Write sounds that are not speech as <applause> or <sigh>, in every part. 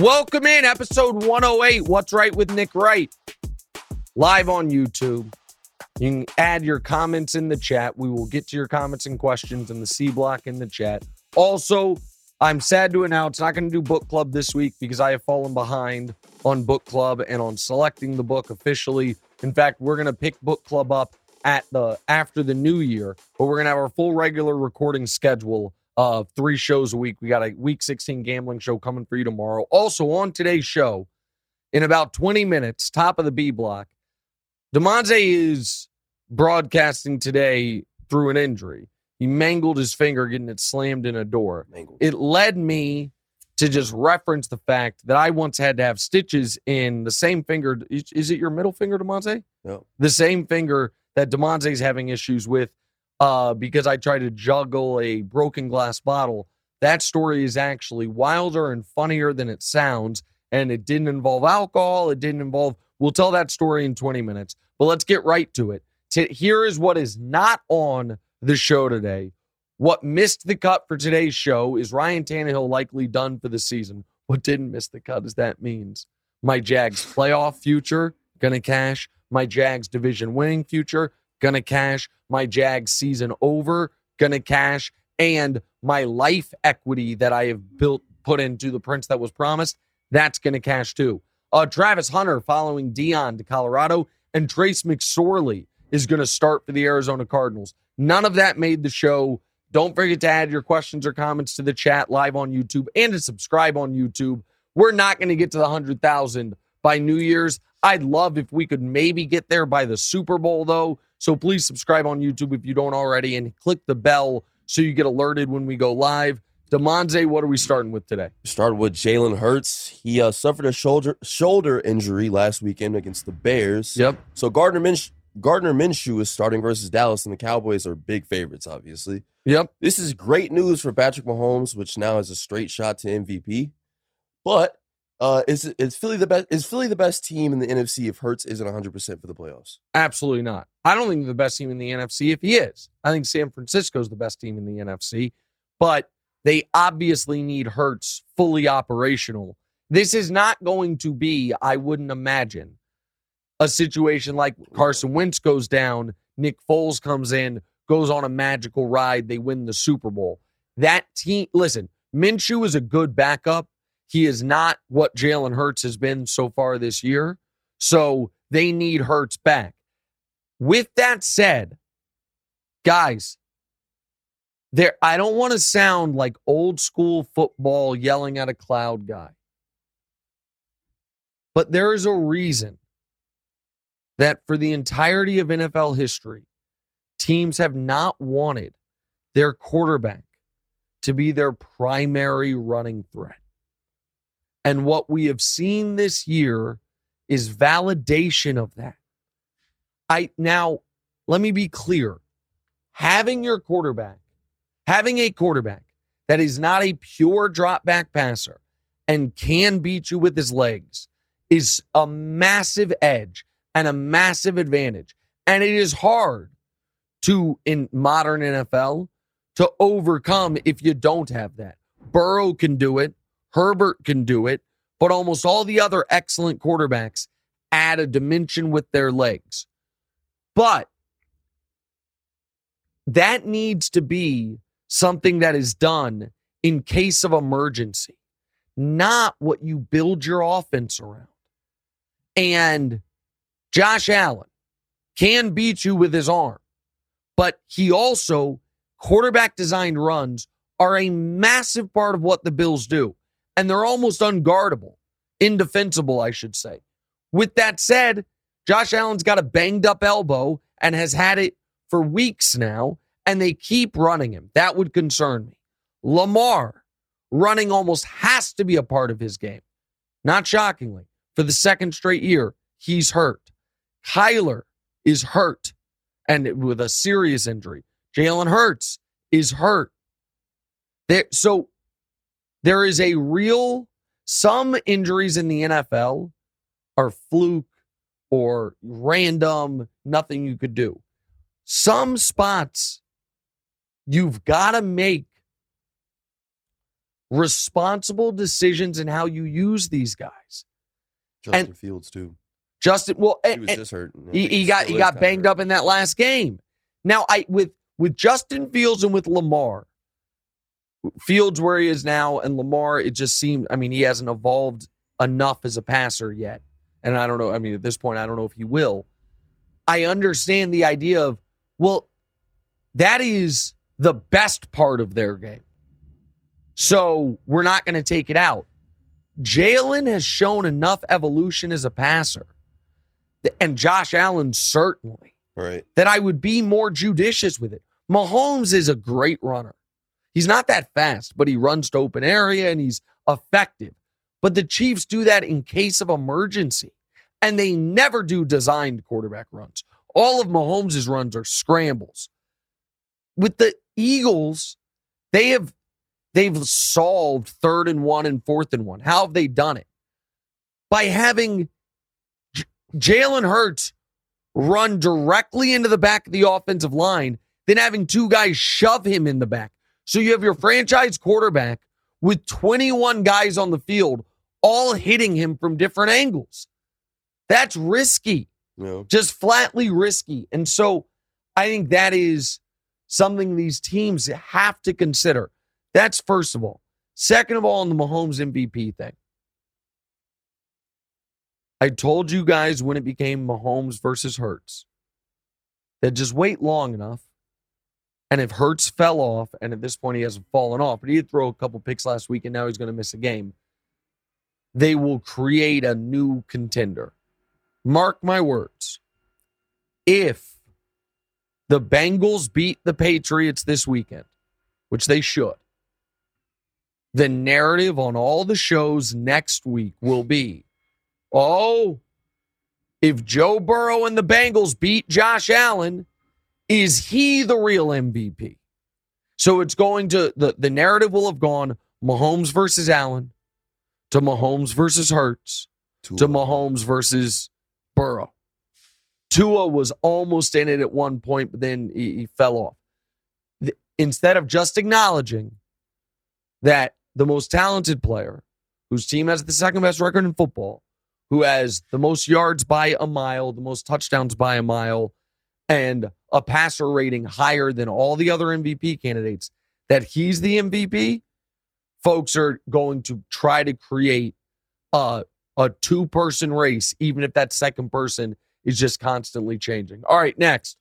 Welcome in episode 108. What's right with Nick Wright? Live on YouTube. You can add your comments in the chat. We will get to your comments and questions in the C block in the chat. Also, I'm sad to announce not going to do book club this week because I have fallen behind on book club and on selecting the book officially. In fact, we're going to pick book club up at the after the new year, but we're going to have our full regular recording schedule of three shows a week. We got a week 16 gambling show coming for you tomorrow. Also, on today's show, in about 20 minutes, top of the B block, Demonte is broadcasting today through an injury. He mangled his finger getting it slammed in a door. Mangled. It led me to just reference the fact that I once had to have stitches in the same finger. Is it your middle finger, Demonte? No. The same finger that Demonte's having issues with uh, because I tried to juggle a broken glass bottle. That story is actually wilder and funnier than it sounds. And it didn't involve alcohol. It didn't involve, we'll tell that story in 20 minutes. But let's get right to it. T- here is what is not on the show today. What missed the cut for today's show is Ryan Tannehill likely done for the season. What didn't miss the cut is that means my Jags playoff future gonna cash. My Jags division winning future gonna cash. My Jags season over gonna cash, and my life equity that I have built put into the Prince that was promised that's gonna cash too. Uh, Travis Hunter following Deion to Colorado, and Trace McSorley is gonna start for the Arizona Cardinals. None of that made the show. Don't forget to add your questions or comments to the chat live on YouTube and to subscribe on YouTube. We're not going to get to the 100,000 by New Year's. I'd love if we could maybe get there by the Super Bowl, though. So please subscribe on YouTube if you don't already and click the bell so you get alerted when we go live. Demonze, what are we starting with today? Started with Jalen Hurts. He uh, suffered a shoulder shoulder injury last weekend against the Bears. Yep. So Gardner Minsh- Gardner Minshew is starting versus Dallas, and the Cowboys are big favorites, obviously. Yep. This is great news for Patrick Mahomes, which now is a straight shot to MVP. But uh, is is Philly the best? Is Philly the best team in the NFC if Hurts isn't 100 percent for the playoffs? Absolutely not. I don't think they're the best team in the NFC if he is. I think San Francisco's the best team in the NFC, but they obviously need Hurts fully operational. This is not going to be, I wouldn't imagine, a situation like Carson Wentz goes down, Nick Foles comes in, goes on a magical ride, they win the Super Bowl. That team, listen, Minshew is a good backup. He is not what Jalen Hurts has been so far this year. So they need Hurts back. With that said, guys, there I don't want to sound like old school football yelling at a cloud guy. But there is a reason that for the entirety of NFL history, teams have not wanted their quarterback to be their primary running threat. And what we have seen this year is validation of that. I now let me be clear. Having your quarterback, having a quarterback that is not a pure drop back passer and can beat you with his legs is a massive edge and a massive advantage. And it is hard to, in modern NFL, to overcome if you don't have that. Burrow can do it, Herbert can do it, but almost all the other excellent quarterbacks add a dimension with their legs. But that needs to be something that is done in case of emergency, not what you build your offense around. And Josh Allen can beat you with his arm, but he also, quarterback designed runs are a massive part of what the Bills do. And they're almost unguardable, indefensible, I should say. With that said, Josh Allen's got a banged up elbow and has had it for weeks now, and they keep running him. That would concern me. Lamar running almost has to be a part of his game. Not shockingly, for the second straight year, he's hurt. Kyler is hurt and with a serious injury. Jalen Hurts is hurt. There, so there is a real, some injuries in the NFL are fluke or random, nothing you could do. Some spots you've got to make responsible decisions in how you use these guys. Justin And- Fields too. Justin, well, He and- was eh, just hurt. he, he got he got banged hurt. up in that last game. Now, I with with Justin Fields and with Lamar, Fields where he is now, and Lamar, it just seemed. I mean, he hasn't evolved enough as a passer yet, and I don't know. I mean, at this point, I don't know if he will. I understand the idea of well, that is the best part of their game. So we're not going to take it out. Jalen has shown enough evolution as a passer, and Josh Allen certainly, Right. that I would be more judicious with it. Mahomes is a great runner. He's not that fast, but he runs to open area and he's effective. But the Chiefs do that in case of emergency, and they never do designed quarterback runs. All of Mahomes' runs are scrambles. With the Eagles, they have they've solved third and one and fourth and one. How have they done it? By having J- Jalen Hurts run directly into the back of the offensive line, then having two guys shove him in the back. So you have your franchise quarterback with 21 guys on the field, all hitting him from different angles. That's risky know, just flatly risky. And so I think that is something these teams have to consider. That's first of all. Second of all, on the Mahomes MVP thing. I told you guys when it became Mahomes versus Hurts that just wait long enough. And if Hurts fell off, and at this point he hasn't fallen off, but he did throw a couple picks last week and now he's going to miss a game, they will create a new contender. Mark my words. If the Bengals beat the Patriots this weekend, which they should, the narrative on all the shows next week will be oh, if Joe Burrow and the Bengals beat Josh Allen, is he the real MVP? So it's going to, the, the narrative will have gone Mahomes versus Allen to Mahomes versus Hurts Tua. to Mahomes versus Burrow. Tua was almost in it at one point, but then he, he fell off. Th- instead of just acknowledging that the most talented player, whose team has the second best record in football, who has the most yards by a mile, the most touchdowns by a mile, and a passer rating higher than all the other MVP candidates, that he's the MVP, folks are going to try to create a a two person race, even if that second person is just constantly changing. All right, next.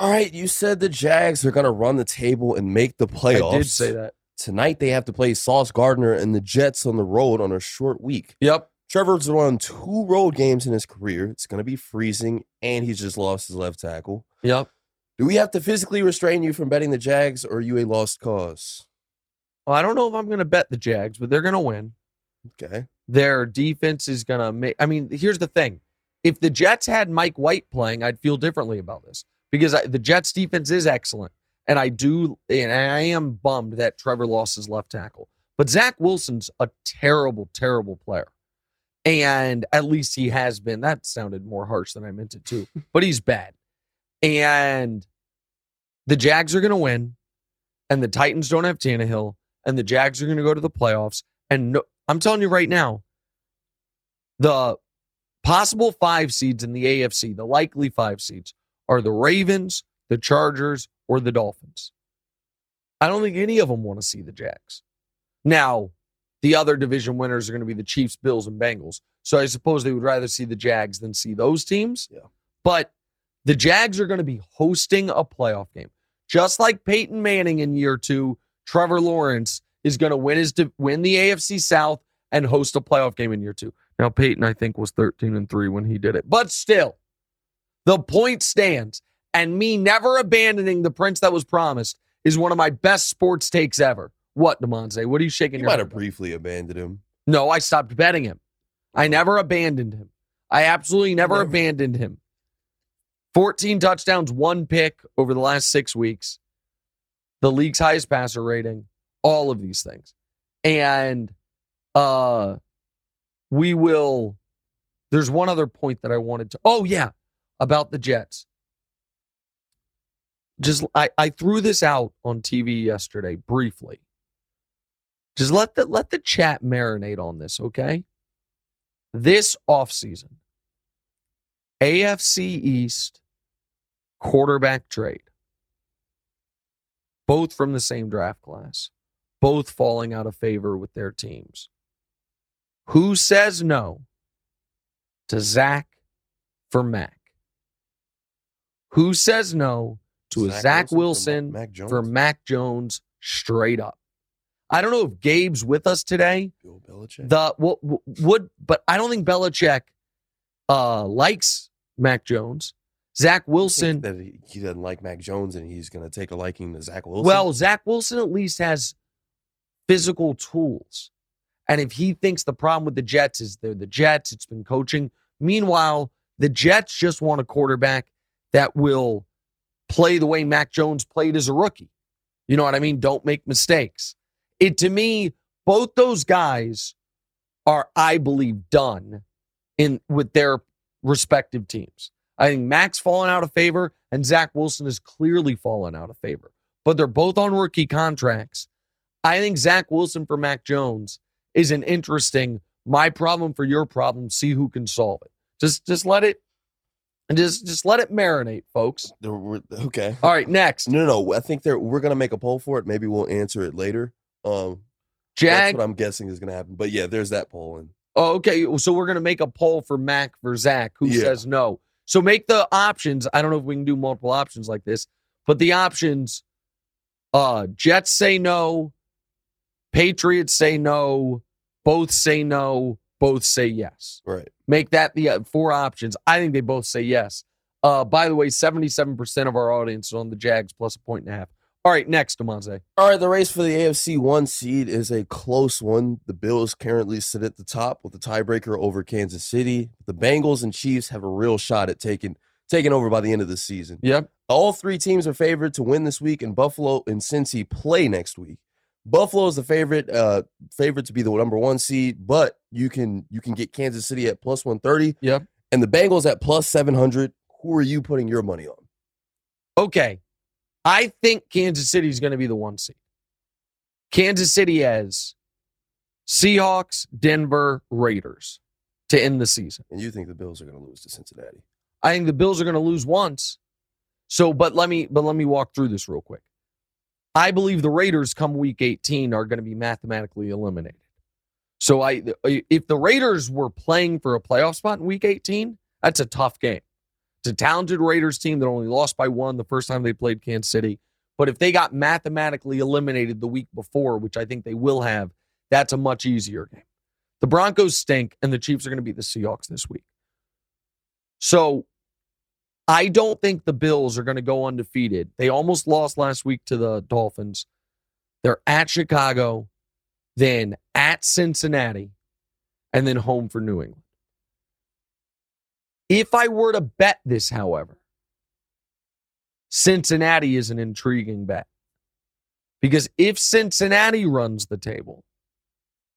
All right, you said the Jags are going to run the table and make the playoffs. I did say that. Tonight they have to play Sauce Gardner and the Jets on the road on a short week. Yep. Trevor's won two road games in his career. It's going to be freezing, and he's just lost his left tackle. Yep. Do we have to physically restrain you from betting the Jags, or are you a lost cause? Well, I don't know if I'm going to bet the Jags, but they're going to win. Okay. Their defense is going to make. I mean, here's the thing: if the Jets had Mike White playing, I'd feel differently about this because I, the Jets' defense is excellent, and I do, and I am bummed that Trevor lost his left tackle. But Zach Wilson's a terrible, terrible player, and at least he has been. That sounded more harsh than I meant it to, <laughs> but he's bad, and the Jags are going to win, and the Titans don't have Tannehill, and the Jags are going to go to the playoffs. And no, I'm telling you right now, the possible five seeds in the AFC, the likely five seeds, are the Ravens, the Chargers, or the Dolphins. I don't think any of them want to see the Jags. Now, the other division winners are going to be the Chiefs, Bills, and Bengals. So I suppose they would rather see the Jags than see those teams. Yeah. But the Jags are going to be hosting a playoff game. Just like Peyton Manning in year two, Trevor Lawrence is going to win his win the AFC South and host a playoff game in year two. Now Peyton, I think, was 13 and 3 when he did it. But still, the point stands. And me never abandoning the prince that was promised is one of my best sports takes ever. What, Demonte? What are you shaking You might have briefly abandoned him. No, I stopped betting him. I oh. never abandoned him. I absolutely never Never. abandoned him. 14 touchdowns, one pick over the last six weeks, the league's highest passer rating, all of these things. And uh we will there's one other point that I wanted to oh yeah, about the Jets. Just I, I threw this out on TV yesterday briefly. Just let the let the chat marinate on this, okay? This offseason, AFC East quarterback trade. Both from the same draft class, both falling out of favor with their teams. Who says no to Zach for Mac? Who says no to a Zach for Wilson Ma- Mac for Mac Jones straight up? I don't know if Gabe's with us today. Bill Belichick. The what would, but I don't think Belichick uh, likes Mac Jones. Zach Wilson. that he, doesn't like Mac Jones and he's going to take a liking to Zach Wilson. Well, Zach Wilson at least has physical tools. And if he thinks the problem with the Jets is they're the Jets, it's been coaching. Meanwhile, the Jets just want a quarterback that will play the way Mac Jones played as a rookie. You know what I mean? Don't make mistakes. It to me, both those guys are, I believe, done in with their respective teams. I think Mac's fallen out of favor and Zach Wilson has clearly fallen out of favor. But they're both on rookie contracts. I think Zach Wilson for Mac Jones is an interesting my problem for your problem. See who can solve it. Just just let it and just just let it marinate, folks. Okay. All right, next. No, no, no. I think there we're going to make a poll for it. Maybe we'll answer it later. Um, that's what I'm guessing is going to happen. But yeah, there's that poll. And Oh, okay. So we're gonna make a poll for Mac for Zach. Who Yeah. says no? So make the options. I don't know if we can do multiple options like this, but the options: uh, Jets say no, Patriots say no, both say no, both say yes. right. Make that the uh, four options. I think they both say yes. Uh, by the way, seventy-seven percent of our audience is on the Jags plus a point and a half. All right, next, Demonte. All right, the race for the AFC one seed is a close one. The Bills currently sit at the top with the tiebreaker over Kansas City. The Bengals and Chiefs have a real shot at taking taking over by the end of the season. Yep. All three teams are favored to win this week, and Buffalo and Cincy play next week. Buffalo is the favorite, uh, favorite to be the number one seed, but you can you can get Kansas City at plus one thirty. Yep. And the Bengals at plus seven hundred. Who are you putting your money on? Okay. I think Kansas City is going to be the one seed. Kansas City has Seahawks, Denver, Raiders to end the season. And you think the Bills are going to lose to Cincinnati? I think the Bills are going to lose once. So, but let me but let me walk through this real quick. I believe the Raiders come week 18 are going to be mathematically eliminated. So I if the Raiders were playing for a playoff spot in week 18, that's a tough game. It's a talented Raiders team that only lost by one the first time they played Kansas City. But if they got mathematically eliminated the week before, which I think they will have, that's a much easier game. The Broncos stink, and the Chiefs are going to beat the Seahawks this week. So I don't think the Bills are going to go undefeated. They almost lost last week to the Dolphins. They're at Chicago, then at Cincinnati, and then home for New England. If I were to bet this, however, Cincinnati is an intriguing bet. Because if Cincinnati runs the table,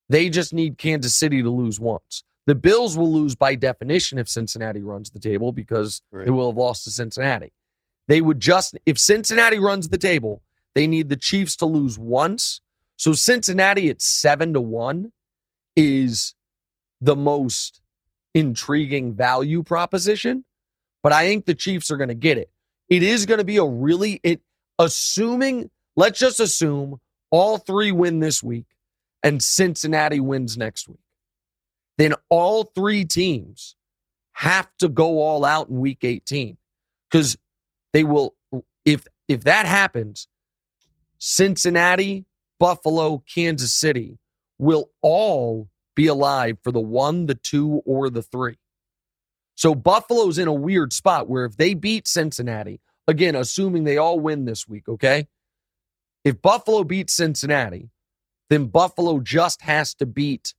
they just need Kansas City to lose once. The Bills will lose by definition if Cincinnati runs the table because Right. they will have lost to Cincinnati. They would just, if Cincinnati runs the table, they need the Chiefs to lose once. So Cincinnati at seven to one is the most intriguing value proposition. But I think the Chiefs are going to get it. It is going to be a really, it, assuming, let's just assume all three win this week and Cincinnati wins next week. Then all three teams have to go all out in week 18 because they will if if that happens Cincinnati, Buffalo, Kansas City will all be alive for the one, the two, or the three. So Buffalo's in a weird spot where if they beat Cincinnati, again, assuming they all win this week, okay? If Buffalo beats Cincinnati, then Buffalo just has to beat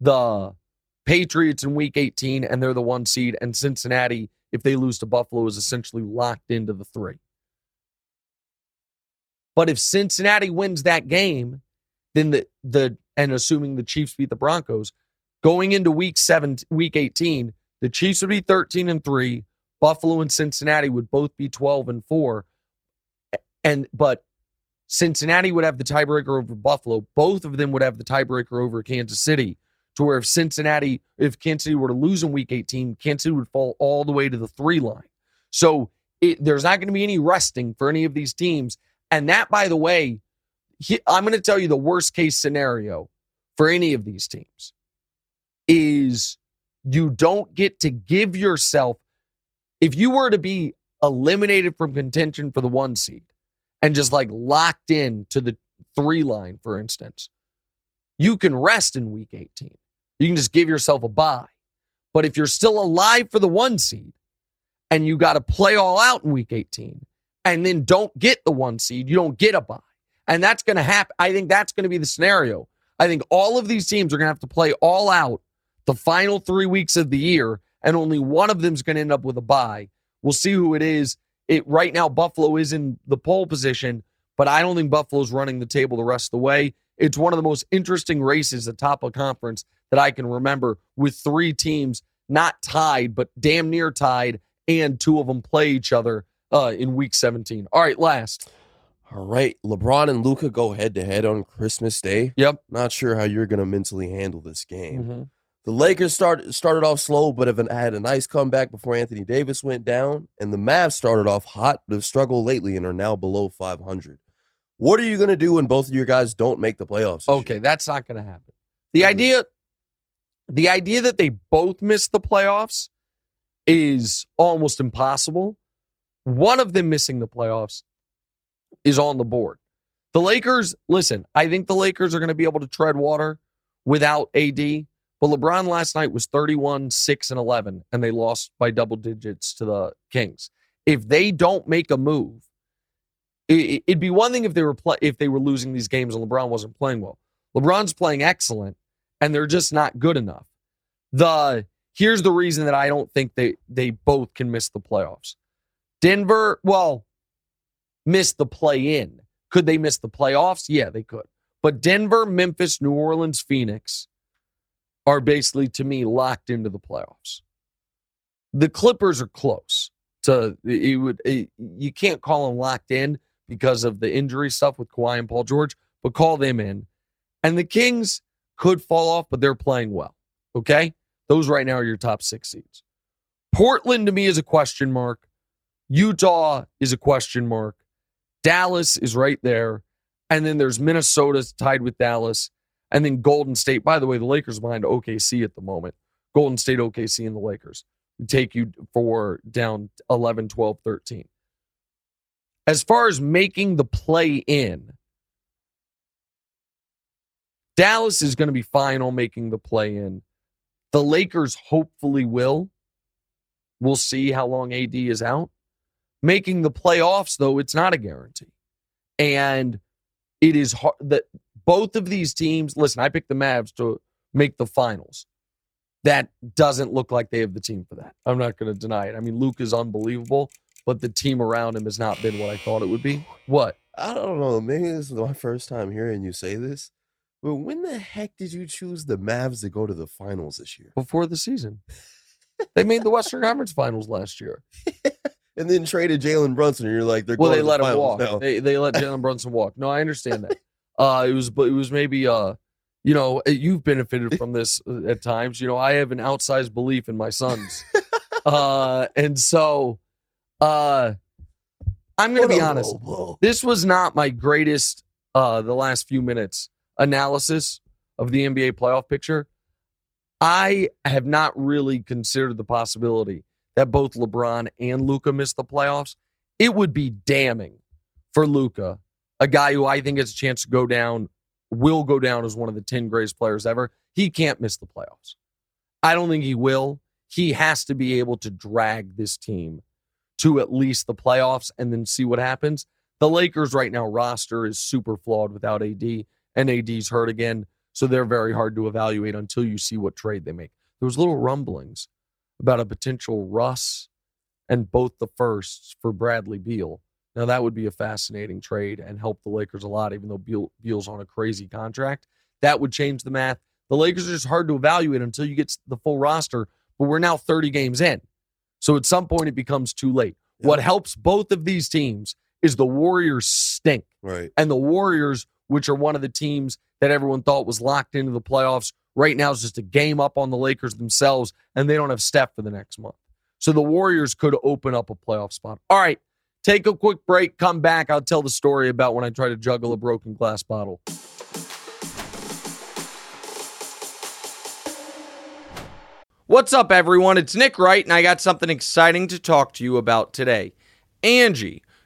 the Patriots in week 18 and they're the one seed. And Cincinnati, if they lose to Buffalo, is essentially locked into the three. But if Cincinnati wins that game, then the the and assuming the Chiefs beat the Broncos, going into week seven, week 18, the Chiefs would be 13 and 3. Buffalo and Cincinnati would both be 12 and 4. And but Cincinnati would have the tiebreaker over Buffalo. Both of them would have the tiebreaker over Kansas City. To where if Cincinnati, if Kansas City were to lose in week 18, Kansas City would fall all the way to the three line. So it, there's not going to be any resting for any of these teams. And that, by the way, he, I'm going to tell you the worst case scenario for any of these teams is you don't get to give yourself, if you were to be eliminated from contention for the one seed and just like locked in to the three line, for instance, you can rest in week 18. You can just give yourself a bye. But if you're still alive for the one seed and you got to play all out in week 18 and then don't get the one seed, you don't get a bye. And that's going to happen. I think that's going to be the scenario. I think all of these teams are going to have to play all out the final three weeks of the year, and only one of them is going to end up with a bye. We'll see who it is. It right now, Buffalo is in the pole position, but I don't think Buffalo's running the table the rest of the way. It's one of the most interesting races at top of conference that I can remember with three teams not tied, but damn near tied, and two of them play each other uh, in week 17. All right, last. All right, LeBron and Luka go head to head on Christmas Day. Yep. Not sure how you're going to mentally handle this game. Mm-hmm. The Lakers started started off slow, but have had a nice comeback before Anthony Davis went down, and the Mavs started off hot, but have struggled lately and are now below 500. What are you going to do when both of your guys don't make the playoffs? Okay, year? that's not going to happen. The Mhm. idea, the idea that they both miss the playoffs is almost impossible. One of them missing the playoffs is on the board. The Lakers, listen, I think the Lakers are going to be able to tread water without AD. But LeBron last night was 31, 6, and 11, and they lost by double digits to the Kings. If they don't make a move, it, it'd be one thing if they were play, if they were losing these games and LeBron wasn't playing well. LeBron's playing excellent, and they're just not good enough. The here's the reason that I don't think they they both can miss the playoffs. Denver, well, missed the play in. Could they miss the playoffs? Yeah, they could. But Denver, Memphis, New Orleans, Phoenix are basically to me locked into the playoffs. The Clippers are close. To it would it, you can't call them locked in because of the injury stuff with Kawhi and Paul George, but call them in. And the Kings could fall off, but they're playing well. Okay, those right now are your top six seeds. Portland to me is a question mark. Utah is a question mark. Dallas is right there. And then there's Minnesota tied with Dallas. And then Golden State. By the way, the Lakers behind OKC at the moment. Golden State, OKC, and the Lakers take you for down 11, 12, 13. As far as making the play in, Dallas is going to be fine on making the play in. The Lakers hopefully will. We'll see how long AD is out. Making the playoffs, though, it's not a guarantee. And it is hard that both of these teams, listen, I picked the Mavs to make the finals. That doesn't look like they have the team for that. I'm not going to deny it. I mean, Luke is unbelievable, but the team around him has not been what I thought it would be. What? I don't know. Maybe this is my first time hearing you say this, but when the heck did you choose the Mavs to go to the finals this year? Before the season. they made the Western Conference finals last year. <laughs> And then traded Jalen Brunson, and you're like, they're Well, going they to let him walk. now. They they let Jalen Brunson walk. No, I understand that. <laughs> Uh, it was, but it was maybe, uh, you know, you've benefited from this uh, at times. You know, I have an outsized belief in my sons, <laughs> uh, and so, uh, I'm going to be honest. This was not my greatest, uh, the last few minutes analysis of the NBA playoff picture. I have not really considered the possibility that both LeBron and Luka miss the playoffs. It would be damning for Luka, a guy who I think has a chance to go down will go down as one of the 10 greatest players ever. He can't miss the playoffs. I don't think he will. He has to be able to drag this team to at least the playoffs and then see what happens. The Lakers right now roster is super flawed without AD, and AD's hurt again, so they're very hard to evaluate until you see what trade they make. There was little rumblings about a potential Russ and both the firsts for Bradley Beal. Now that would be a fascinating trade and help the Lakers a lot, even though Beal, Beal's on a crazy contract. That would change the math. The Lakers are just hard to evaluate until you get the full roster, but we're now 30 games in. So at some point it becomes too late. What helps both of these teams is the Warriors stink. Right. And the Warriors, which are one of the teams that everyone thought was locked into the playoffs, right now is just a game up on the Lakers themselves, and they don't have Steph for the next month. So the Warriors could open up a playoff spot. All right, take a quick break, come back. I'll tell the story about when I try to juggle a broken glass bottle. What's up, everyone? It's Nick Wright, and I got something exciting to talk to you about today. Angie,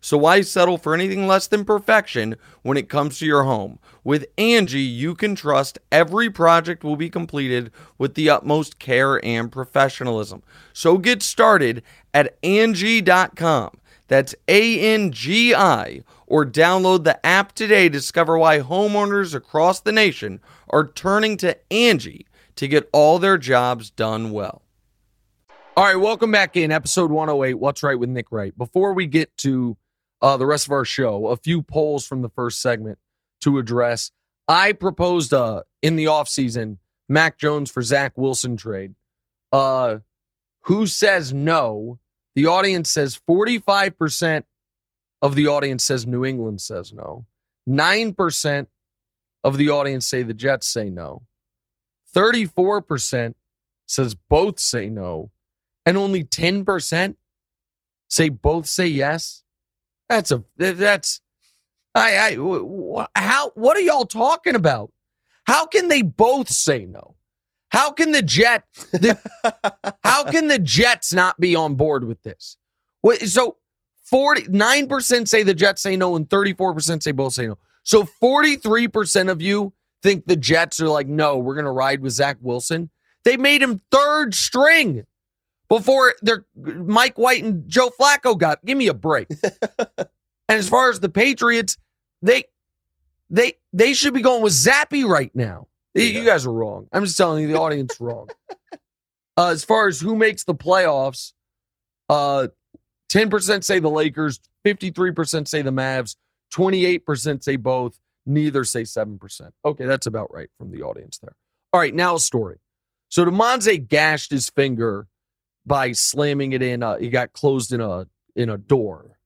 So why settle for anything less than perfection when it comes to your home? With Angie, you can trust every project will be completed with the utmost care and professionalism. So get started at Angie.com. That's A N G I, or download the app today to discover why homeowners across the nation are turning to Angie to get all their jobs done well. All right, welcome back in episode 108. What's right with Nick Wright? Before we get to uh, the rest of our show, a few polls from the first segment to address. I proposed uh, in the offseason Mac Jones for Zach Wilson trade. Uh, who says no? The audience says 45% of the audience says New England says no. 9% of the audience say the Jets say no. 34% says both say no. And only 10% say both say yes. That's a that's I I how what are y'all talking about? How can they both say no? How can the Jet the, <laughs> how can the Jets not be on board with this? What, so 49% say the Jets say no and 34% say both say no. So 43% of you think the Jets are like, no, we're going to ride with Zach Wilson. They made him third string before their Mike White and Joe Flacco got. Give me a break. <laughs> and as far as the Patriots, they they they should be going with Zappe right now. You- You guys are wrong. I'm just telling you, the audience wrong. <laughs> Uh, as far as who makes the playoffs, uh, 10% say the Lakers, 53% say the Mavs, 28% say both, neither say 7%. Okay, that's about right from the audience there. All right, now a story. So DeMonze gashed his finger by slamming it in. He got closed in a in a door,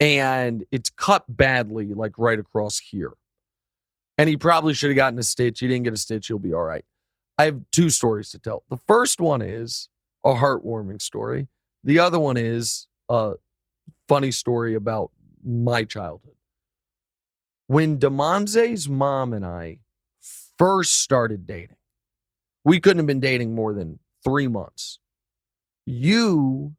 and it's cut badly, like right across here. And he probably should have gotten a stitch. He didn't get a stitch. He'll be all right. I have two stories to tell. The first one is a heartwarming story. The other one is a funny story about my childhood. When DeMonze's mom and I first started dating, we couldn't have been dating more than three months. You,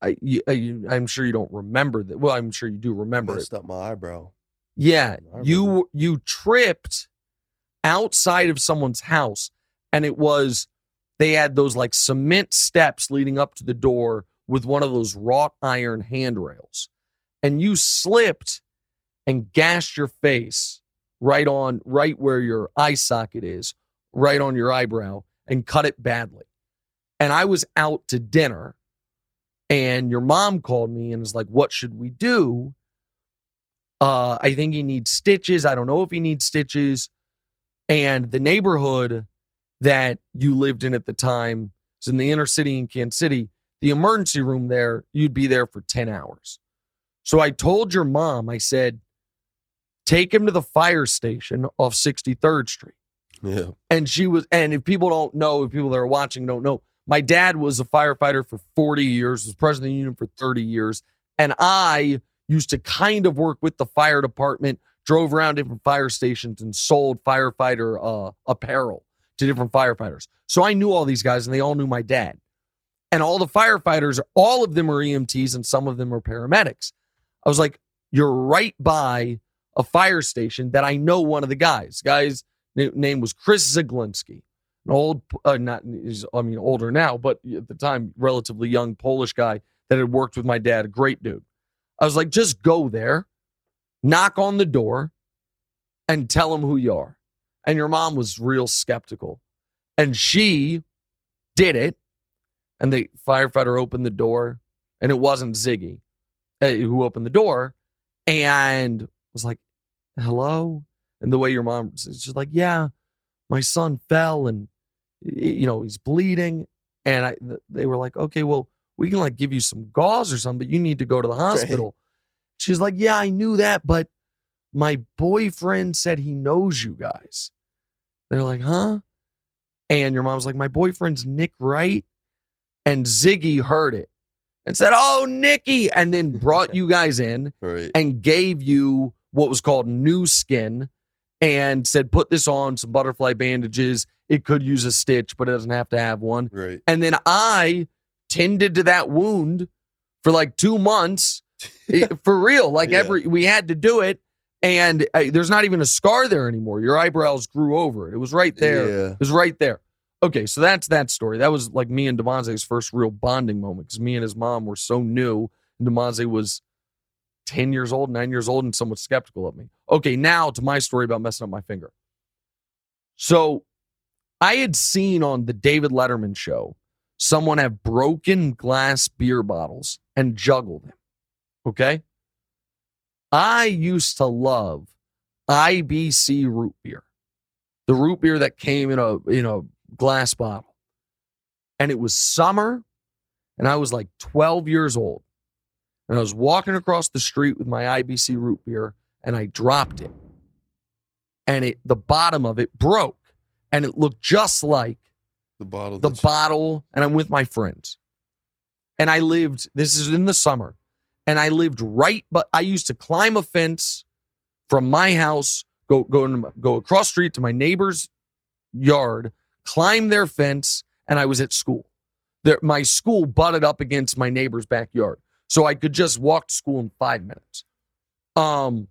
I, you, uh, I, I'm sure you don't remember that. Well, I'm sure you do remember it. Up my eyebrow. Yeah, you you tripped outside of someone's house, and it was they had those like cement steps leading up to the door with one of those wrought iron handrails, and you slipped and gashed your face right on right where your eye socket is, right on your eyebrow, and cut it badly. And I was out to dinner, And your mom called me and was like, What should we do? Uh, I think he needs stitches. I don't know if he needs stitches. And the neighborhood that you lived in at the time was in the inner city in Kansas City. The emergency room there, you'd be there for 10 hours. So I told your mom, I said, take him to the fire station off 63rd Street. Yeah. And she was, and if people don't know, if people that are watching don't know, my dad was a firefighter for 40 years, was president of the union for 30 years. And I used to kind of work with the fire department, drove around different fire stations and sold firefighter uh, apparel to different firefighters. So I knew all these guys and they all knew my dad. And all the firefighters, all of them are EMTs and some of them are paramedics. I was like, you're right by a fire station that I know one of the guys. Guy's name was Chris Ziglinski, an old, uh, not, he's, I mean, older now, but at the time, relatively young Polish guy that had worked with my dad, a great dude. I was like, just go there, knock on the door, and tell him who you are. And your mom was real skeptical. And she did it. And the firefighter opened the door, and it wasn't Ziggy uh, who opened the door and was like, hello. And the way your mom, was, she's like, yeah, my son fell and, you know, he's bleeding. And I, they were like, okay, well, we can like give you some gauze or something, but you need to go to the <laughs> hospital. Right. She's like, yeah, I knew that, but my boyfriend said he knows you guys. They're like, huh? And your mom's like, my boyfriend's Nick Wright. And Ziggy heard it and said, oh, Nikki, and then brought <laughs> you guys in right. and gave you what was called new skin and said, put this on some butterfly bandages. It could use a stitch, but it doesn't have to have one. Right. And then I tended to that wound for like two months eh, <laughs> for real. Like yeah. every, we had to do it. And uh, there's not even a scar there anymore. Your eyebrows grew over it. It was right there. Yeah. It was right there. Okay, so that's that story. That was like me and Demonze's first real bonding moment because me and his mom were so new. And Demonze was 10 years old, nine years old, and somewhat skeptical of me. Okay, now to my story about messing up my finger. So I had seen on the David Letterman show someone have broken glass beer bottles and juggled them. Okay. I used to love IBC root beer, the root beer that came in a in a glass bottle. And it was summer, and I was like 12 years old. And I was walking across the street with my IBC root beer, and I dropped it. And it the bottom of it broke, and it looked just like the bottle. The bottle, and I'm with my friends. And I lived, this is in the summer, and I lived right, but I used to climb a fence from my house, go go go across street to my neighbor's yard, climb their fence, and I was at school. There, my school butted up against my neighbor's backyard. So I could just walk to school in five minutes. Um,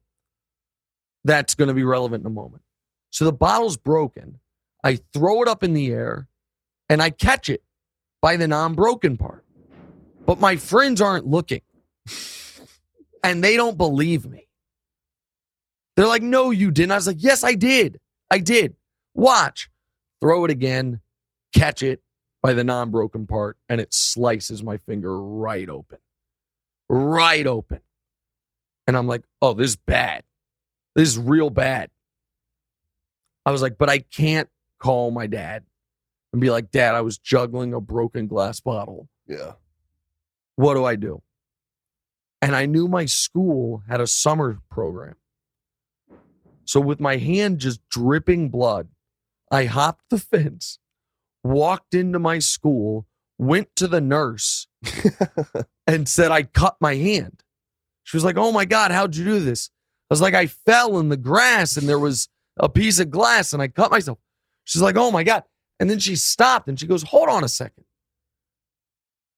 that's going to be relevant in a moment. So the bottle's broken. I throw it up in the air and I catch it by the non broken part. But my friends aren't looking <laughs> and they don't believe me. They're like, no, you didn't. I was like, yes, I did. I did. Watch throw it again, catch it by the non broken part, and it slices my finger right open. Right open. And I'm like, oh, this is bad. This is real bad. I was like, but I can't call my dad and be like, Dad, I was juggling a broken glass bottle. Yeah. What do I do? And I knew my school had a summer program. So, with my hand just dripping blood, I hopped the <laughs> fence, walked into my school, went to the nurse, and said, I cut my hand. She was like, Oh my God, how'd you do this? I was like, I fell in the grass and there was a piece of glass and I cut myself. She's like, Oh my God. And then she stopped and she goes, Hold on a second.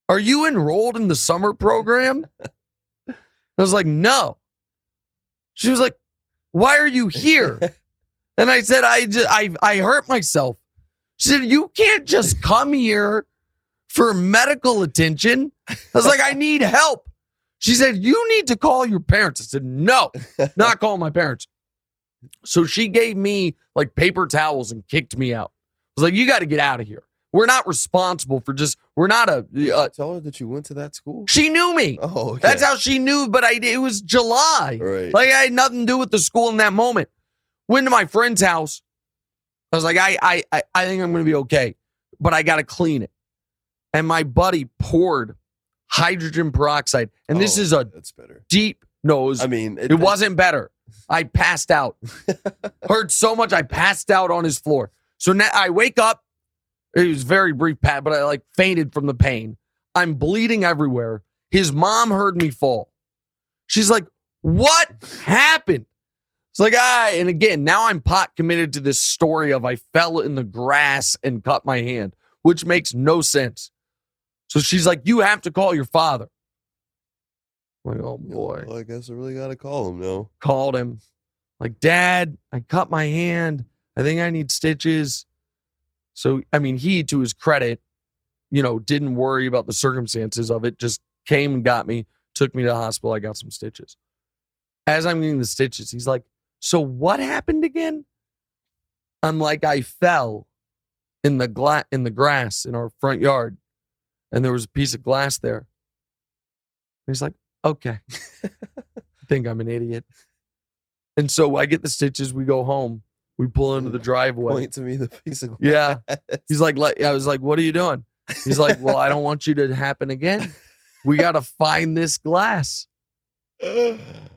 Are you enrolled in the summer program? I was like, No. She was like, Why are you here? And I said, I just, I, I hurt myself. She said, you can't just come here for medical attention. I was like, I need help. She said, you need to call your parents. I said, no, <laughs> not call my parents. So she gave me like paper towels and kicked me out. I was like, you got to get out of here. We're not responsible for just. We're not a. Uh, Tell her that you went to that school. she knew me. Oh, okay. That's how she knew. But I. It was July. Right. Like I had nothing to do with the school in that moment. Went to my friend's house. I was like, I, I, I, I think I'm going to be okay, but I got to clean it. And my buddy poured hydrogen peroxide, and this Oh, is a That's better. deep nose. I mean, it wasn't better. I passed out. <laughs> Hurt so much, I passed out on his floor. So now I wake up. It was very brief, Pat, but I like fainted from the pain. I'm bleeding everywhere. His mom heard me fall. She's like, "What happened?" It's like, ah, and again, now I'm pot committed to this story of I fell in the grass and cut my hand, which makes no sense. So she's like, "You have to call your father." I'm like, oh boy. Well, I guess I really got to call him now. called him. Like dad i cut my hand. I think i need stitches. So i mean he to his credit you know didn't worry about the circumstances of it just came and got me took me to the hospital i got some stitches. As i'm getting the stitches he's like so what happened again? I'm like i fell in the gla- in the grass in our front yard and there was a piece of glass there he's like okay I <laughs> think i'm an idiot and so I get the stitches. We go home. We pull into the driveway. Point to me the piece of Yeah. He's like, like, I was like, what are you doing? He's like, well, I don't want you to happen again. We got to find this glass.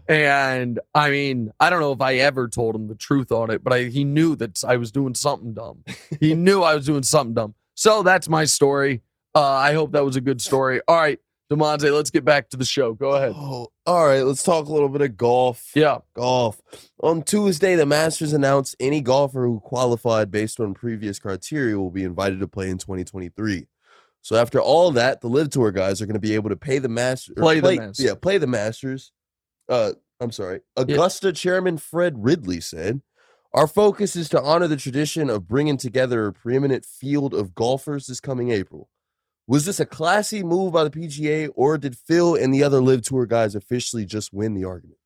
And I mean, I don't know if I ever told him the truth on it, but I, he knew that I was doing something dumb. He knew I was doing something dumb. So that's my story. Uh, I hope that was a good story. All right, Demonte, let's get back to the show. Go ahead. Oh, all right. Let's talk a little bit of golf. Yeah. Golf. On Tuesday, the Masters announced any golfer who qualified based on previous criteria will be invited to play in 2023. So after all that, the LIV Tour guys are going to be able to pay the Masters. Play the Masters. Yeah, play the Masters. Uh, I'm sorry. Augusta Chairman Fred Ridley said, "Our focus is to honor the tradition of bringing together a preeminent field of golfers this coming April." Was this a classy move by the PGA, or did Phil and the other LIV Tour guys officially just win the argument?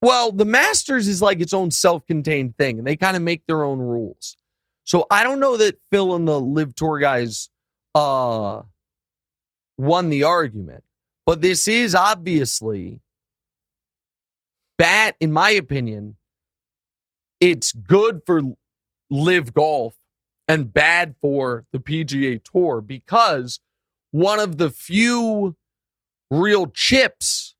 Well, the Masters is like its own self-contained thing, and they kind of make their own rules. So I don't know that Phil and the LIV Tour guys uh won the argument, but this is obviously bad, in my opinion. It's good for LIV Golf and bad for the PGA Tour because one of the few real chips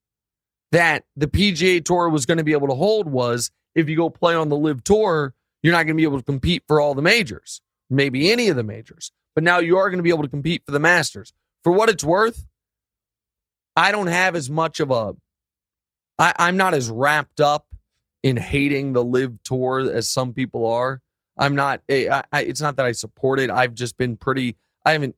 that the PGA Tour was going to be able to hold was if you go play on the LIV Tour, you're not going to be able to compete for all the majors, maybe any of the majors. But now you are going to be able to compete for the Masters. For what it's worth, I don't have as much of a. I, I'm not as wrapped up in hating the LIV Tour as some people are. I'm not. eh, I, I, it's not that I support it. I've just been pretty. I haven't.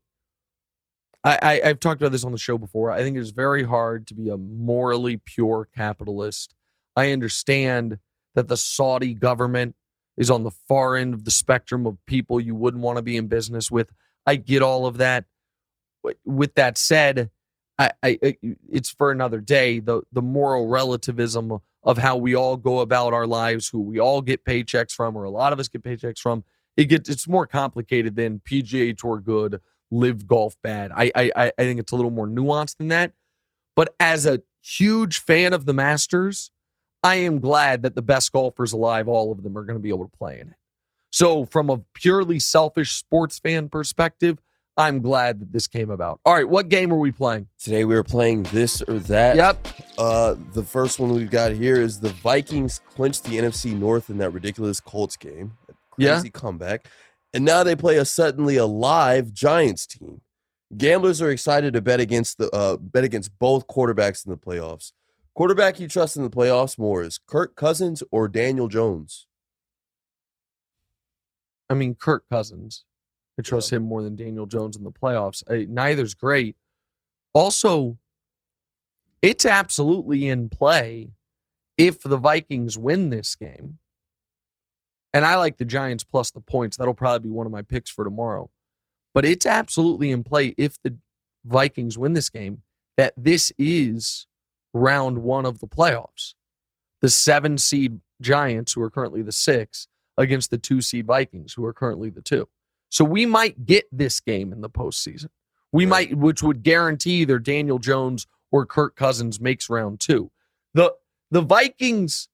I, I I've talked about this on the show before. I think it's very hard to be a morally pure capitalist. I understand that the Saudi government is on the far end of the spectrum of people you wouldn't want to be in business with. I get all of that. With that said, I, I it's for another day. The the moral relativism of how we all go about our lives, who we all get paychecks from, or a lot of us get paychecks from. It gets it's more complicated than PGA Tour good, LIV golf bad. I I I think it's a little more nuanced than that. But as a huge fan of the Masters, I am glad that the best golfers alive, all of them, are going to be able to play in it. So, from a purely selfish sports fan perspective, I'm glad that this came about. All right, what game are we playing? Today we are playing this or that. Yep. Uh, the first one we've got here is the Vikings clinched the NFC North in that ridiculous Colts game. A Yeah. Crazy comeback. And now they play a suddenly alive Giants team. Gamblers are excited to bet against the uh, bet against both quarterbacks in the playoffs. Quarterback you trust in the playoffs more is Kirk Cousins or Daniel Jones. I mean, Kirk Cousins. I trust him more than Daniel Jones in the playoffs. I, neither's great. Also, it's absolutely in play if the Vikings win this game. And I like the Giants plus the points. That'll probably be one of my picks for tomorrow. But it's absolutely in play if the Vikings win this game that this is round one of the playoffs. The seven seed Giants, who are currently the six, against the two seed Vikings, who are currently the two. So we might get this game in the postseason. We Right. might, which would guarantee either Daniel Jones or Kirk Cousins makes round two. The the Vikings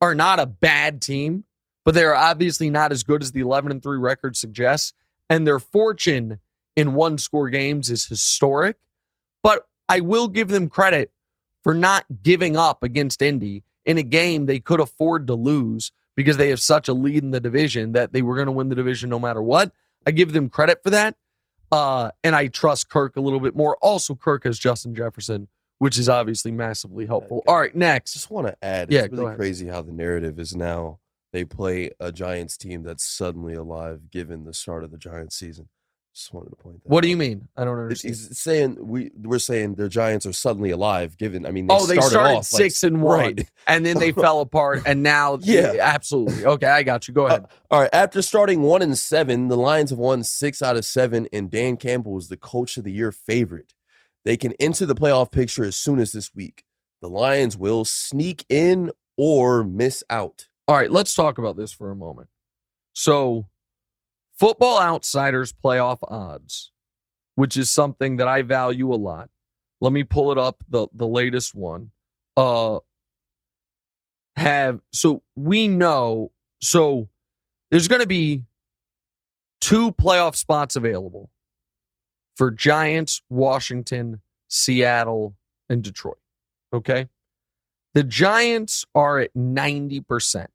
are not a bad team, but they are obviously not as good as the 11 and 3 record suggests. And their fortune in one score games is historic. But I will give them credit for not giving up against Indy in a game they could afford to lose because they have such a lead in the division that they were going to win the division no matter what. I give them credit for that. Uh, and I trust Kirk a little bit more. Also, Kirk has Justin Jefferson, which is obviously massively helpful. All right, next. just want to add, Yeah, it's really crazy how the narrative is now they play a Giants team that's suddenly alive given the start of the Giants season. Just wanted to point that What do out. you mean? I don't understand. it's saying we we're saying the Giants are suddenly alive. Given, I mean, they oh, they started, started off six like, and one, Right. and then they <laughs> fell apart, and now, <laughs> Yeah. absolutely. Okay, I got you. Go uh, ahead. All right. After starting one and seven, the Lions have won six out of seven, and Dan Campbell is the coach of the year favorite. They can enter the playoff picture as soon as this week. The Lions will sneak in or miss out. All right, let's talk about this for a moment. So, Football Outsiders playoff odds, which is something that I value a lot. Let me pull it up the the latest one. Uh have so we know so there's going to be two playoff spots available for Giants, Washington, Seattle, and Detroit. Okay? The Giants are at 90%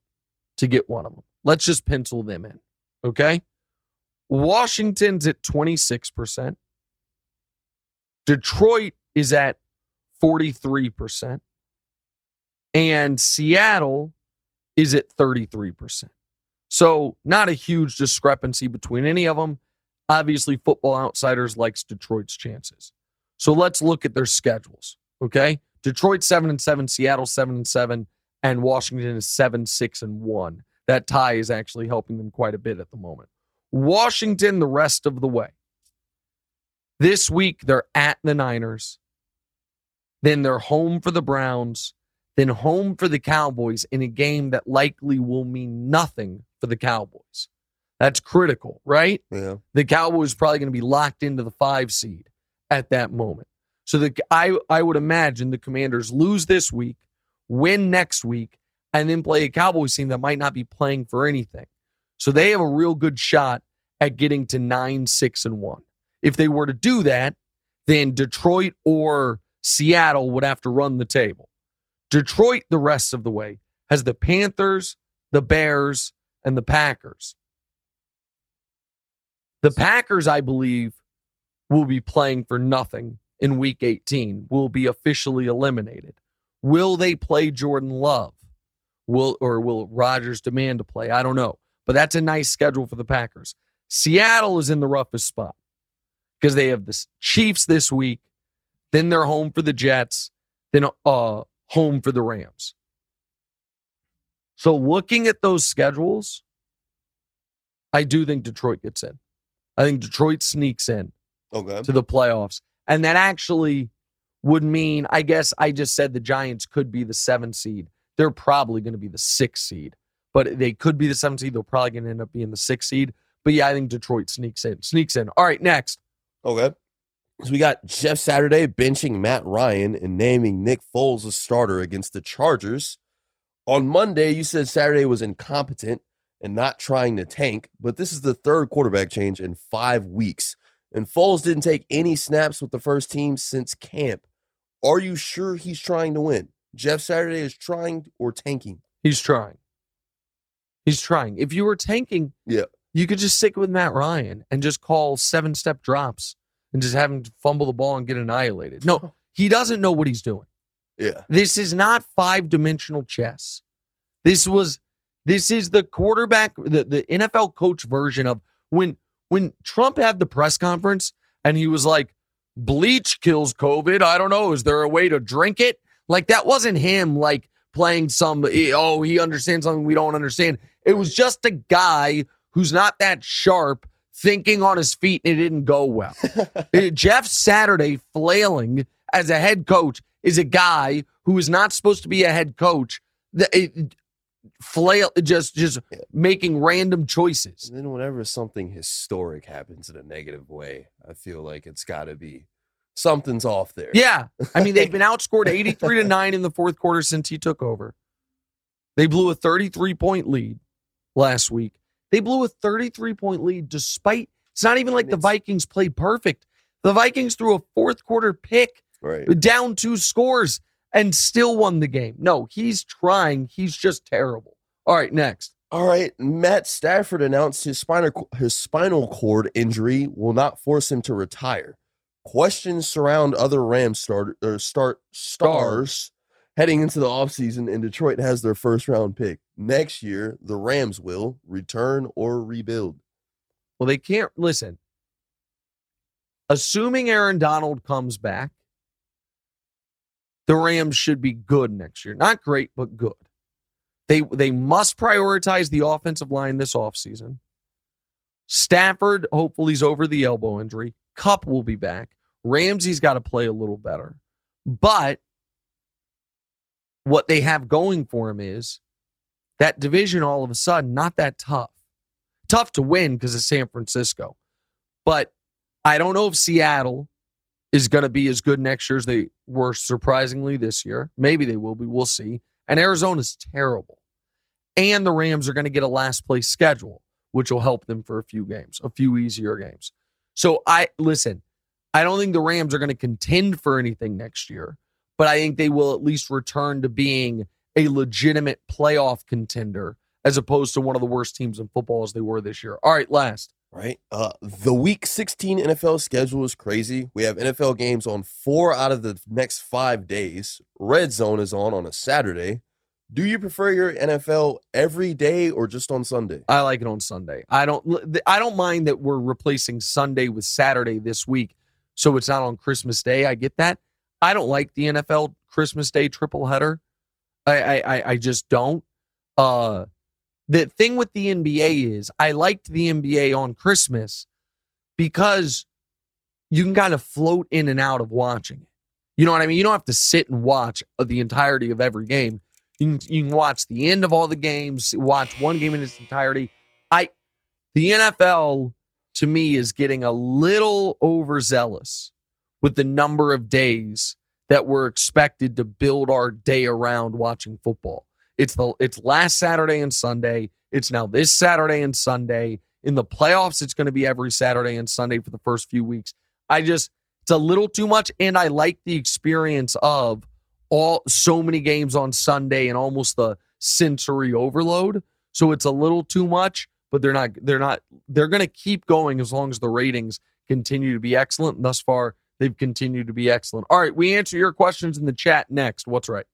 to get one of them. Let's just pencil them in. Okay. Washington's at 26%. Detroit is at 43%. And Seattle is at 33%. So, not a huge discrepancy between any of them. Obviously, Football Outsiders likes Detroit's chances. So, let's look at their schedules. Okay. Detroit 7 and 7, Seattle 7 and 7, and Washington is 7 6 and 1. That tie is actually helping them quite a bit at the moment. Washington, the rest of the way. This week, they're at the Niners. Then they're home for the Browns. Then home for the Cowboys in a game that likely will mean nothing for the Cowboys. That's critical, right? Yeah. the Cowboys probably going to be locked into the five seed at that moment. So the I I would imagine the Commanders lose this week, win next week, and then play a Cowboys team that might not be playing for anything. So they have a real good shot at getting to nine, six, and one. If they were to do that, then Detroit or Seattle would have to run the table. Detroit, the rest of the way, has the Panthers, the Bears, and the Packers. The Packers, I believe, will be playing for nothing in week 18, will be officially eliminated. Will they play Jordan Love? Will or will Rodgers demand to play? I don't know. But that's a nice schedule for the Packers. Seattle is in the roughest spot because they have the Chiefs this week, then they're home for the Jets, then uh home for the Rams. So looking at those schedules, I do think Detroit gets in. I think Detroit sneaks in Okay. to the playoffs. And that actually would mean, I guess I just said the Giants could be the seven seed. They're probably going to be the six seed, but they could be the seven seed. They're probably going to end up being the sixth seed. But yeah, I think Detroit sneaks in. Sneaks in. All right, next. Okay. So we got Jeff Saturday benching Matt Ryan and naming Nick Foles a starter against the Chargers. On Monday, you said Saturday was incompetent and not trying to tank, but this is the third quarterback change in five weeks. And Foles didn't take any snaps with the first team since camp. Are you sure he's trying to win? Jeff Saturday is trying or tanking? He's trying. He's trying. If you were tanking, Yeah. you could just stick with Matt Ryan and just call seven step drops and just have him fumble the ball and get annihilated. No, <laughs> he doesn't know what he's doing. Yeah. This is not five dimensional chess. This was this is the quarterback, the, the NFL coach version of when when Trump had the press conference and he was like, bleach kills COVID. I don't know. Is there a way to drink it? Like that wasn't him like playing some oh, he understands something we don't understand. It was just a guy who's not that sharp thinking on his feet and it didn't go well. <laughs> Jeff Saturday flailing as a head coach is a guy who is not supposed to be a head coach. The- it- flail, just just making random choices. And then whenever something historic happens in a negative way, I feel like it's got to be something's off there. Yeah, I mean they've been <laughs> outscored eighty three to nine in the fourth quarter since he took over. They blew a thirty three point lead last week. They blew a thirty three point lead despite it's not even like the Vikings played perfect. The Vikings threw a fourth quarter pick, Right. down two scores, and still won the game. No, he's trying. He's just terrible. All right, next. All right, Matt Stafford announced his spinal his spinal cord injury will not force him to retire. Questions surround other Rams start or start stars heading into the offseason and Detroit has their first round pick. Next year, the Rams will return or rebuild. Well, they can't listen. Assuming Aaron Donald comes back, the Rams should be good next year. Not great, but good. They they must prioritize the offensive line this offseason. Stafford, hopefully, is over the elbow injury. Kupp will be back. Ramsey's got to play a little better. But what they have going for him is that division all of a sudden not that tough. Tough to win because of San Francisco. But I don't know if Seattle is going to be as good next year as they were surprisingly this year. Maybe they will be. We'll see. And Arizona's terrible. And the Rams are going to get a last place schedule, which will help them for a few games, a few easier games. So I listen, I don't think the Rams are going to contend for anything next year, but I think they will at least return to being a legitimate playoff contender as opposed to one of the worst teams in football as they were this year. All right, last. Right. Uh, the week 16 NFL schedule is crazy. We have NFL games on four out of the next five days. Red Zone is on on a Saturday. Do you prefer your NFL every day or just on Sunday? I like it on Sunday. I don't I don't mind that we're replacing Sunday with Saturday this week so it's not on Christmas Day. I get that. I don't like the NFL Christmas Day triple header. I I I just don't. Uh the thing with the NBA is I liked the NBA on Christmas because you can kind of float in and out of watching it. You know what I mean? You don't have to sit and watch the entirety of every game. You can, you can watch the end of all the games, watch one game in its entirety. I the NFL to me is getting a little overzealous with the number of days that we're expected to build our day around watching football. It's the it's last Saturday and Sunday. It's now this Saturday and Sunday. In the playoffs, it's going to be every Saturday and Sunday for the first few weeks. I just it's a little too much, and I like the experience of all so many games on Sunday and almost the sensory overload. So it's a little too much, but they're not they're not they're going to keep going as long as the ratings continue to be excellent. And thus far, they've continued to be excellent. All right, we answer your questions in the chat next. What's right?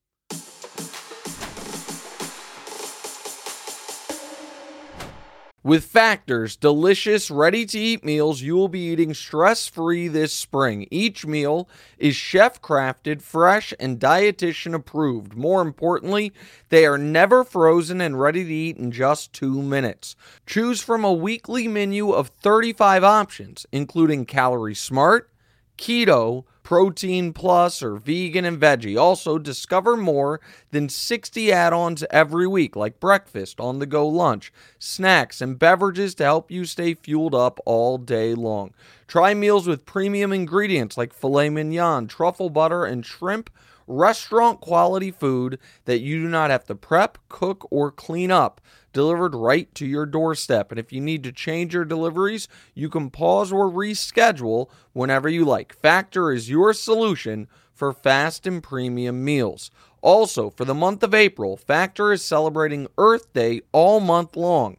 With Factors, delicious, ready to eat meals you will be eating stress free this spring. Each meal is chef crafted, fresh, and dietitian approved. More importantly, they are never frozen and ready to eat in just two minutes. Choose from a weekly menu of 35 options, including Calorie Smart, Keto, Protein Plus, or Vegan and Veggie. Also, discover more than 60 add ons every week, like breakfast, on the go lunch, snacks, and beverages to help you stay fueled up all day long. Try meals with premium ingredients like filet mignon, truffle butter, and shrimp. Restaurant quality food that you do not have to prep, cook, or clean up delivered right to your doorstep. And if you need to change your deliveries, you can pause or reschedule whenever you like. Factor is your solution for fast and premium meals. Also, for the month of April, Factor is celebrating Earth Day all month long.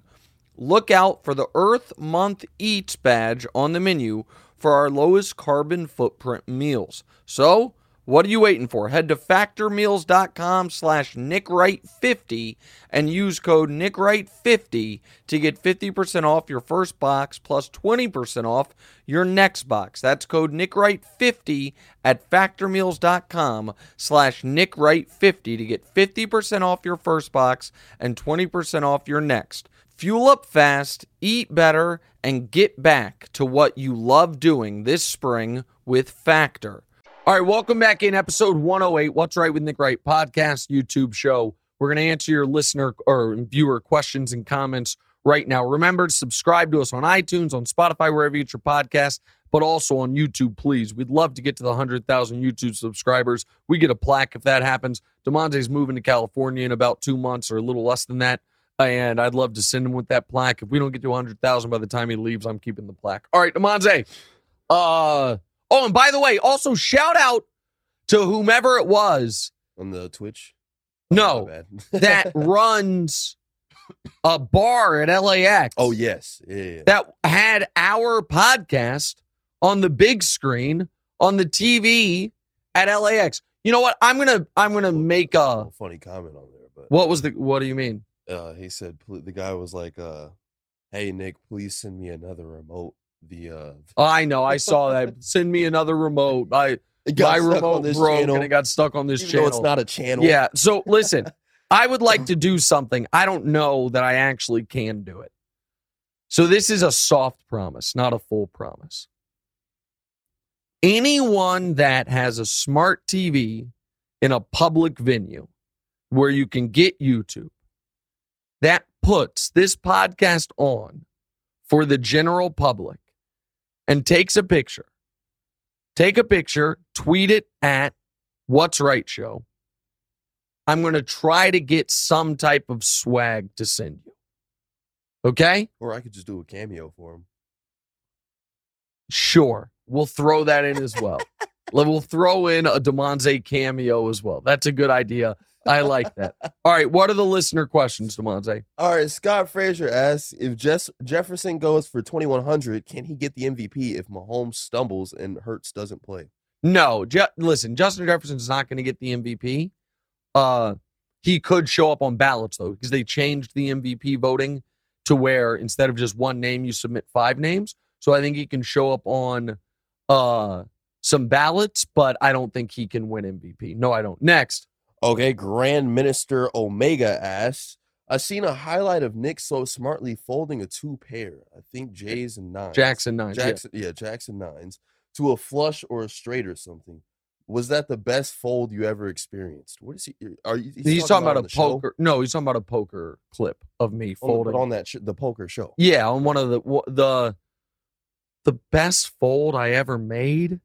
Look out for the Earth Month Eats badge on the menu for our lowest carbon footprint meals. So, what are you waiting for? Head to factormeals.com slash nickwright50 and use code nickwright50 to get 50% off your first box plus 20% off your next box. That's code nickwright50 at factormeals.com slash nickwright50 to get 50% off your first box and 20% off your next. Fuel up fast, eat better, and get back to what you love doing this spring with Factor. All right, welcome back in episode 108, What's Wright with Nick Wright podcast, YouTube show. We're going to answer your listener or viewer questions and comments right now. Remember to subscribe to us on iTunes, on Spotify, wherever you get your podcast, but also on YouTube, please. We'd love to get to the 100,000 YouTube subscribers. We get a plaque if that happens. DeMonte's moving to California in about two months or a little less than that. And I'd love to send him with that plaque. If we don't get to 100,000 by the time he leaves, I'm keeping the plaque. All right, DeMonte. Uh, oh, and by the way, also shout out to whomever it was. On the Twitch? No, Oh, <laughs> that runs a bar at LAX. oh, yes. Yeah, yeah. That had our podcast on the big screen on the TV at LAX. You know what? I'm gonna I'm gonna make a. A funny comment on there, but What was the? What do you mean? uh, he said the guy was like, uh, "Hey Nick, please send me another remote." The uh, Oh, I know. I saw that. <laughs> Send me another remote. I my remote this broke channel, and it got stuck on this even channel. it's not a channel. Yeah. So <laughs> listen, I would like to <laughs> do something. I don't know that I actually can do it. So this is a soft promise, not a full promise. Anyone that has a smart TV in a public venue where you can get YouTube that puts this podcast on for the general public and takes a picture. Take a picture, tweet it at What's Wright Show. I'm going to try to get some type of swag to send you. Okay? Or I could just do a cameo for him. Sure. We'll throw that in as well. <laughs> we'll throw in a Demonte cameo as well. That's a good idea. I like that. All right. What are the listener questions, Demonte? All right, Scott Frazier asks if Jess- Jefferson goes for 2100, can he get the MVP if Mahomes stumbles and Hurts doesn't play? No, Je- listen, Justin Jefferson's not going to get the MVP. Uh, he could show up on ballots though, because they changed the MVP voting to where instead of just one name, you submit five names. So I think he can show up on uh some ballots, but I don't think he can win MVP. No, I don't. Next, Okay, Grand Minister Omega asks, I've seen a highlight of Nick so smartly folding a two pair. I think J's and nines. Jackson nine. yeah. Jackson, yeah, Jackson nines to a flush or a straight or something. Was that the best fold you ever experienced? What is he? Are you? He's, talking about, on a the show? poker. No, he's talking about a poker clip of me On, folding. but on that sh- the poker show. Yeah, on one of the the the best fold I ever made.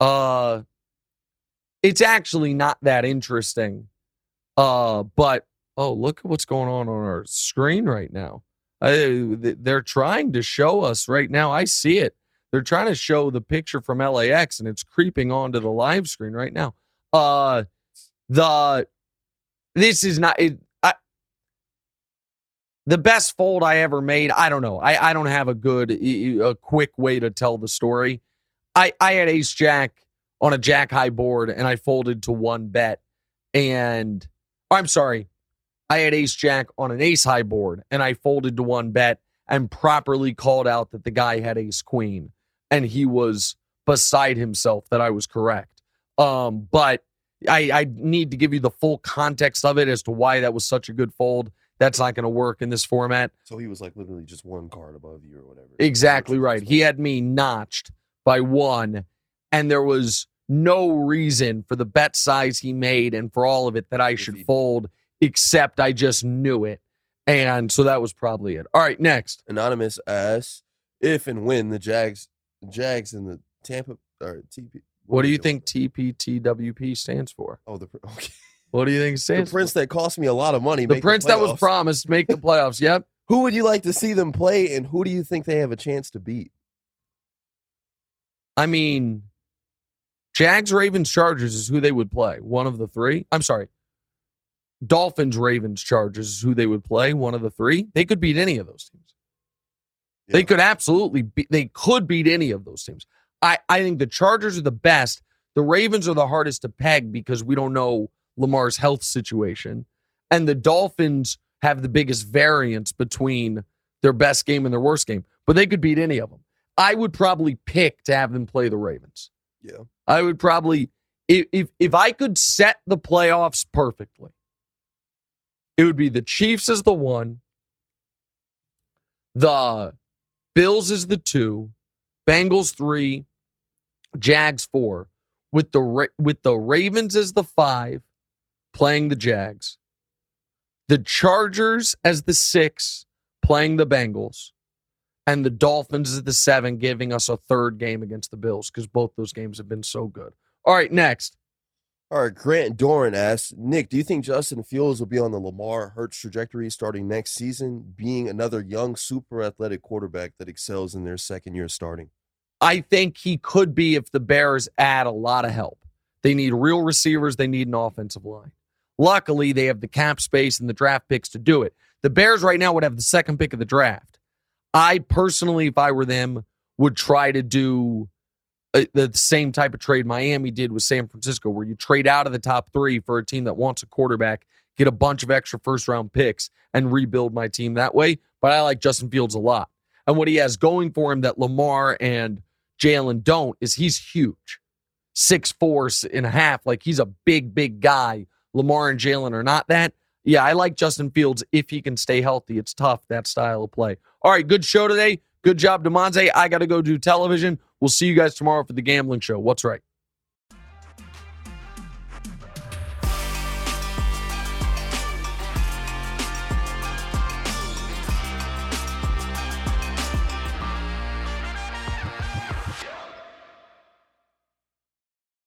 Uh it's actually not that interesting. Uh but oh, look at what's going on on our screen right now. Uh, they're trying to show us right now. I see it. They're trying to show the picture from LAX and it's creeping onto the live screen right now. Uh the this is not it, I, the best fold I ever made. I don't know. I, I don't have a good, a quick way to tell the story. I, I had ace jack on a jack high board and I folded to one bet. And I'm sorry, I had ace jack on an ace high board and I folded to one bet and properly called out that the guy had ace queen. And he was beside himself that I was correct. Um, but I, I need to give you the full context of it as to why that was such a good fold. That's not going to work in this format. So he was like literally just one card above you or whatever. Exactly right. He had me notched by one, and there was no reason for the bet size he made and for all of it that I should fold, except I just knew it. And so that was probably it. All right, next. Anonymous asks if and when the Jags, Jags and the Tampa or TP. What do you think TPTWP stands for? Oh, the <laughs> okay. What do you think it the stands prince for? that cost me a lot of money. The prince that was promised make the playoffs. Yep. <laughs> Who would you like to see them play, and who do you think they have a chance to beat? I mean, Jags, Ravens, Chargers is who they would play. One of the three. I'm sorry. Dolphins, Ravens, Chargers is who they would play. One of the three. They could beat any of those teams. They could absolutely be, they could beat any of those teams. I, I think the Chargers are the best. The Ravens are the hardest to peg because we don't know Lamar's health situation. And the Dolphins have the biggest variance between their best game and their worst game. But they could beat any of them. I would probably pick to have them play the Ravens. Yeah. I would probably if if, if I could set the playoffs perfectly, it would be the Chiefs as the one, the Bills as the two, Bengals three, Jags four, with the with the Ravens as the five, playing the Jags, the Chargers as the six playing the Bengals, and the Dolphins as the seven, giving us a third game against the Bills because both those games have been so good. All right, next. All right, Grant Doran asks Nick, do you think Justin Fields will be on the Lamar Hurts trajectory starting next season, being another young, super athletic quarterback that excels in their second year starting? I think he could be if the Bears add a lot of help. They need real receivers, they need an offensive line. Luckily, they have the cap space and the draft picks to do it. The Bears right now would have the second pick of the draft. I personally, if I were them, would try to do uh, the same type of trade Miami did with San Francisco, where you trade out of the top three for a team that wants a quarterback, get a bunch of extra first round picks, and rebuild my team that way. But I like Justin Fields a lot. And what he has going for him that Lamar and Jalen don't is he's huge. Six four and a half. Like he's a big, big guy. Lamar and Jalen are not that. Yeah, I like Justin Fields if he can stay healthy. It's tough, that style of play. All right, good show today. Good job, Demonte. I got to go do television. We'll see you guys tomorrow for the gambling show. What's right?